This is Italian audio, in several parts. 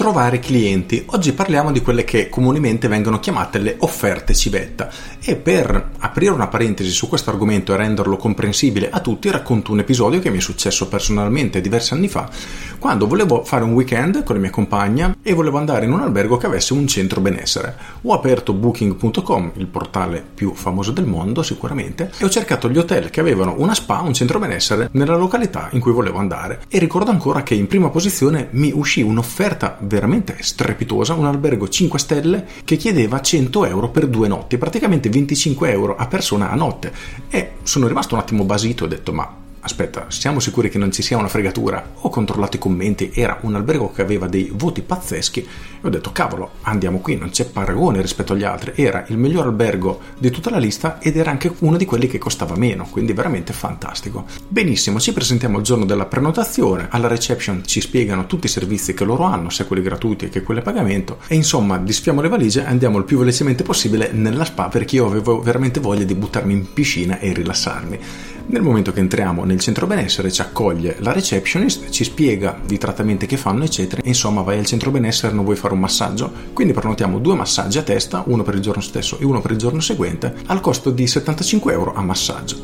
Trovare clienti. Oggi parliamo di quelle che comunemente vengono chiamate le offerte civetta e per aprire una parentesi su questo argomento e renderlo comprensibile a tutti racconto un episodio che mi è successo personalmente diversi anni fa quando volevo fare un weekend con la mia compagna e volevo andare in un albergo che avesse un centro benessere. Ho aperto booking.com, il portale più famoso del mondo sicuramente, e ho cercato gli hotel che avevano una spa, un centro benessere nella località in cui volevo andare e ricordo ancora che in prima posizione mi uscì un'offerta veramente strepitosa, un albergo 5 stelle che chiedeva 100 euro per due notti, praticamente 25 euro a persona a notte. E sono rimasto un attimo basito e ho detto ma aspetta, siamo sicuri che non ci sia una fregatura? Ho controllato i commenti, era un albergo che aveva dei voti pazzeschi e ho detto cavolo, andiamo qui, non c'è paragone rispetto agli altri. Era il miglior albergo di tutta la lista ed era anche uno di quelli che costava meno, quindi veramente fantastico. Benissimo, ci presentiamo il giorno della prenotazione, alla reception ci spiegano tutti i servizi che loro hanno, sia quelli gratuiti che quelli a pagamento e insomma disfiamo le valigie e andiamo il più velocemente possibile nella spa perché io avevo veramente voglia di buttarmi in piscina e rilassarmi. Nel momento che entriamo nel centro benessere ci accoglie la receptionist, ci spiega i trattamenti che fanno eccetera, insomma vai al centro benessere non vuoi fare un massaggio, quindi prenotiamo due massaggi a testa, uno per il giorno stesso e uno per il giorno seguente, al costo di 75 euro a massaggio.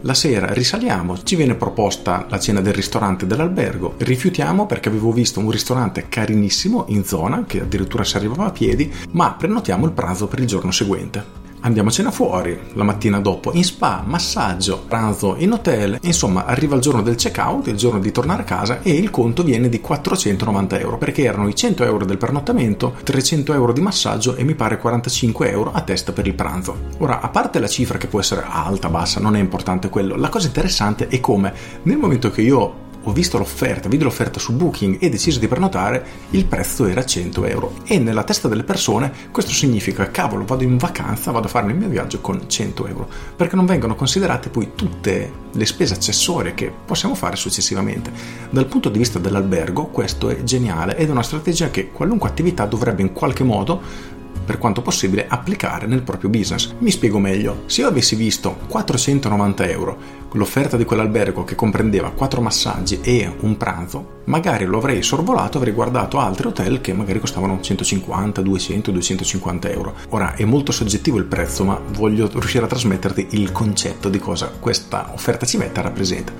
La sera risaliamo, ci viene proposta la cena del ristorante dell'albergo, rifiutiamo perché avevo visto un ristorante carinissimo in zona, che addirittura si arrivava a piedi, ma prenotiamo il pranzo per il giorno seguente andiamo a cena fuori la mattina dopo, in spa, massaggio, pranzo in hotel, insomma arriva il giorno del check-out, il giorno di tornare a casa e il conto viene di 490 euro perché erano i 100 euro del pernottamento, 300 euro di massaggio e mi pare 45 euro a testa per il pranzo. Ora, a parte la cifra che può essere alta, bassa, non è importante quello, la cosa interessante è come nel momento che io ho visto l'offerta, vidi l'offerta su Booking e deciso di prenotare, il prezzo era 100 euro. E nella testa delle persone questo significa, cavolo, vado in vacanza, vado a farmi il mio viaggio con 100 euro, perché non vengono considerate poi tutte le spese accessorie che possiamo fare successivamente. Dal punto di vista dell'albergo questo è geniale ed è una strategia che qualunque attività dovrebbe in qualche modo per quanto possibile applicare nel proprio business. Mi spiego meglio, se io avessi visto 490 euro l'offerta di quell'albergo che comprendeva 4 massaggi e un pranzo, magari lo avrei sorvolato, avrei guardato altri hotel che magari costavano 150, 200, 250 euro. Ora è molto soggettivo il prezzo, ma voglio riuscire a trasmetterti il concetto di cosa questa offerta civetta rappresenta.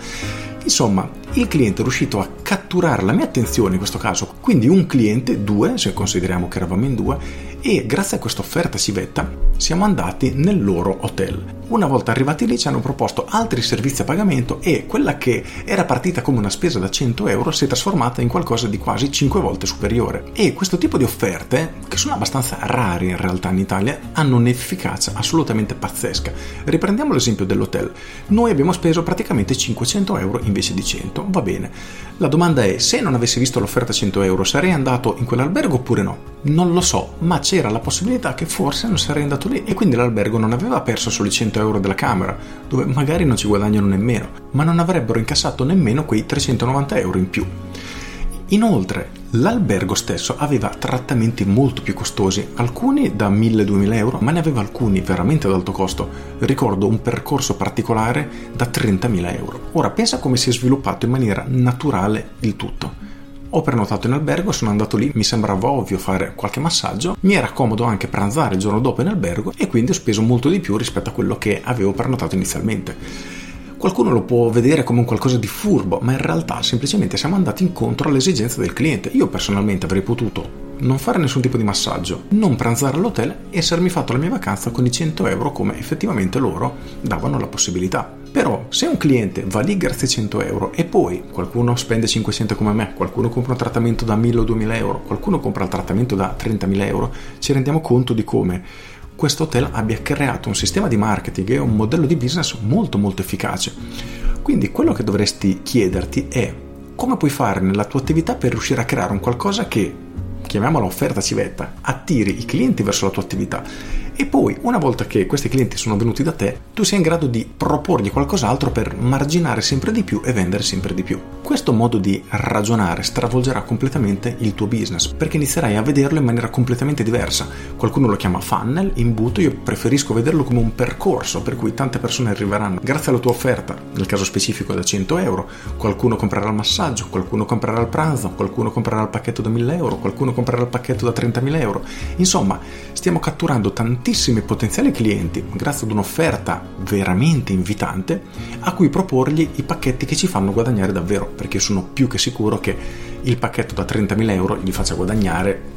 Insomma, il cliente è riuscito a catturare la mia attenzione in questo caso, quindi un cliente, due, se consideriamo che eravamo in due, e grazie a questa offerta civetta siamo andati nel loro hotel. Una volta arrivati lì ci hanno proposto altri servizi a pagamento e quella che era partita come una spesa da 100 euro si è trasformata in qualcosa di quasi 5 volte superiore. E questo tipo di offerte, che sono abbastanza rare in realtà in Italia, hanno un'efficacia assolutamente pazzesca. Riprendiamo l'esempio dell'hotel. Noi abbiamo speso praticamente 500 euro invece di 100, va bene. La domanda è, se non avessi visto l'offerta 100 euro, sarei andato in quell'albergo oppure no? Non lo so, ma c'era la possibilità che forse non sarei andato lì e quindi l'albergo non aveva perso solo i 100 euro della camera, dove magari non ci guadagnano nemmeno, ma non avrebbero incassato nemmeno quei 390 euro in più. Inoltre, l'albergo stesso aveva trattamenti molto più costosi, alcuni da 1000-2000 euro, ma ne aveva alcuni veramente ad alto costo. Ricordo un percorso particolare da 30.000 euro. Ora pensa come si è sviluppato in maniera naturale il tutto. Ho prenotato in albergo, sono andato lì, mi sembrava ovvio fare qualche massaggio, mi era comodo anche pranzare il giorno dopo in albergo e quindi ho speso molto di più rispetto a quello che avevo prenotato inizialmente. Qualcuno lo può vedere come un qualcosa di furbo, ma in realtà semplicemente siamo andati incontro alle esigenze del cliente. Io personalmente avrei potuto non fare nessun tipo di massaggio, non pranzare all'hotel e essermi fatto la mia vacanza con i 100 euro come effettivamente loro davano la possibilità. Però se un cliente va lì grazie a 100 euro e poi qualcuno spende 500 come me, qualcuno compra un trattamento da 1000 o 2000 euro, qualcuno compra il trattamento da 30.000 euro, ci rendiamo conto di come questo hotel abbia creato un sistema di marketing e un modello di business molto molto efficace. Quindi quello che dovresti chiederti è come puoi fare nella tua attività per riuscire a creare un qualcosa che chiamiamola offerta civetta, attiri i clienti verso la tua attività e poi una volta che questi clienti sono venuti da te, tu sei in grado di proporgli qualcos'altro per marginare sempre di più e vendere sempre di più. Questo modo di ragionare stravolgerà completamente il tuo business perché inizierai a vederlo in maniera completamente diversa. Qualcuno lo chiama funnel, imbuto, io preferisco vederlo come un percorso per cui tante persone arriveranno grazie alla tua offerta, nel caso specifico da 100 euro, qualcuno comprerà il massaggio, qualcuno comprerà il pranzo, qualcuno comprerà il pacchetto da 1000 euro, qualcuno comprerà il pacchetto da 30.000 euro. Insomma, stiamo catturando tantissimi potenziali clienti grazie ad un'offerta veramente invitante a cui proporgli i pacchetti che ci fanno guadagnare davvero, perché sono più che sicuro che il pacchetto da 30.000 euro gli faccia guadagnare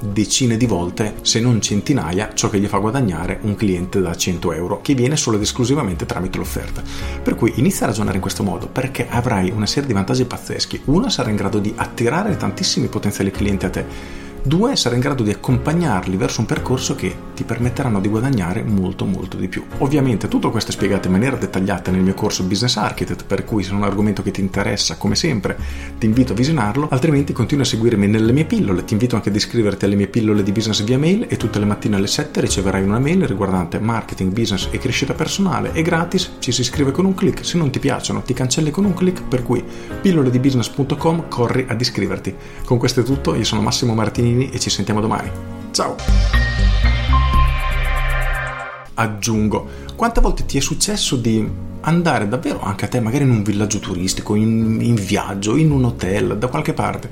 decine di volte, se non centinaia, ciò che gli fa guadagnare un cliente da 100 euro, che viene solo ed esclusivamente tramite l'offerta. Per cui inizia a ragionare in questo modo, perché avrai una serie di vantaggi pazzeschi. Uno, sarà in grado di attirare tantissimi potenziali clienti a te Due, essere in grado di accompagnarli verso un percorso che ti permetteranno di guadagnare molto molto di più. Ovviamente tutto questo è spiegato in maniera dettagliata nel mio corso Business Architect, per cui se è un argomento che ti interessa, come sempre, ti invito a visionarlo, altrimenti continua a seguirmi nelle mie pillole, ti invito anche ad iscriverti alle mie pillole di business via mail e tutte le mattine alle 7 riceverai una mail riguardante marketing, business e crescita personale, è gratis, ci si iscrive con un clic, se non ti piacciono ti cancelli con un clic, per cui pilloledibusiness.com corri ad iscriverti. Con questo è tutto, io sono Massimo Martini Giannini e ci sentiamo domani. Ciao! Aggiungo, quante volte ti è successo di andare davvero anche a te, magari in un villaggio turistico, in, in viaggio, in un hotel, da qualche parte,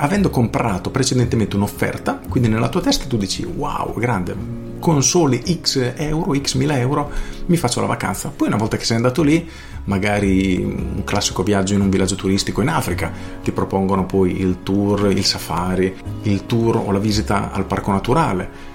avendo comprato precedentemente un'offerta, quindi nella tua testa tu dici wow, grande, con soli x euro, x mila euro mi faccio la vacanza. Poi una volta che sei andato lì, magari un classico viaggio in un villaggio turistico in Africa, ti propongono poi il tour, il safari, il tour o la visita al parco naturale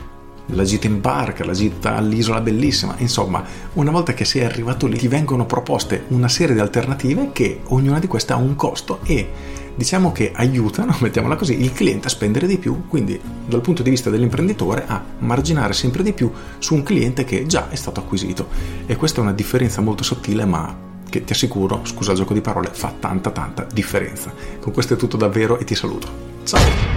la gita in barca, la gita all'isola bellissima, insomma, una volta che sei arrivato lì ti vengono proposte una serie di alternative che ognuna di queste ha un costo e diciamo che aiutano, mettiamola così, il cliente a spendere di più, quindi dal punto di vista dell'imprenditore a marginare sempre di più su un cliente che già è stato acquisito. E questa è una differenza molto sottile, ma che ti assicuro, scusa il gioco di parole, fa tanta tanta differenza. Con questo è tutto davvero e ti saluto. Ciao!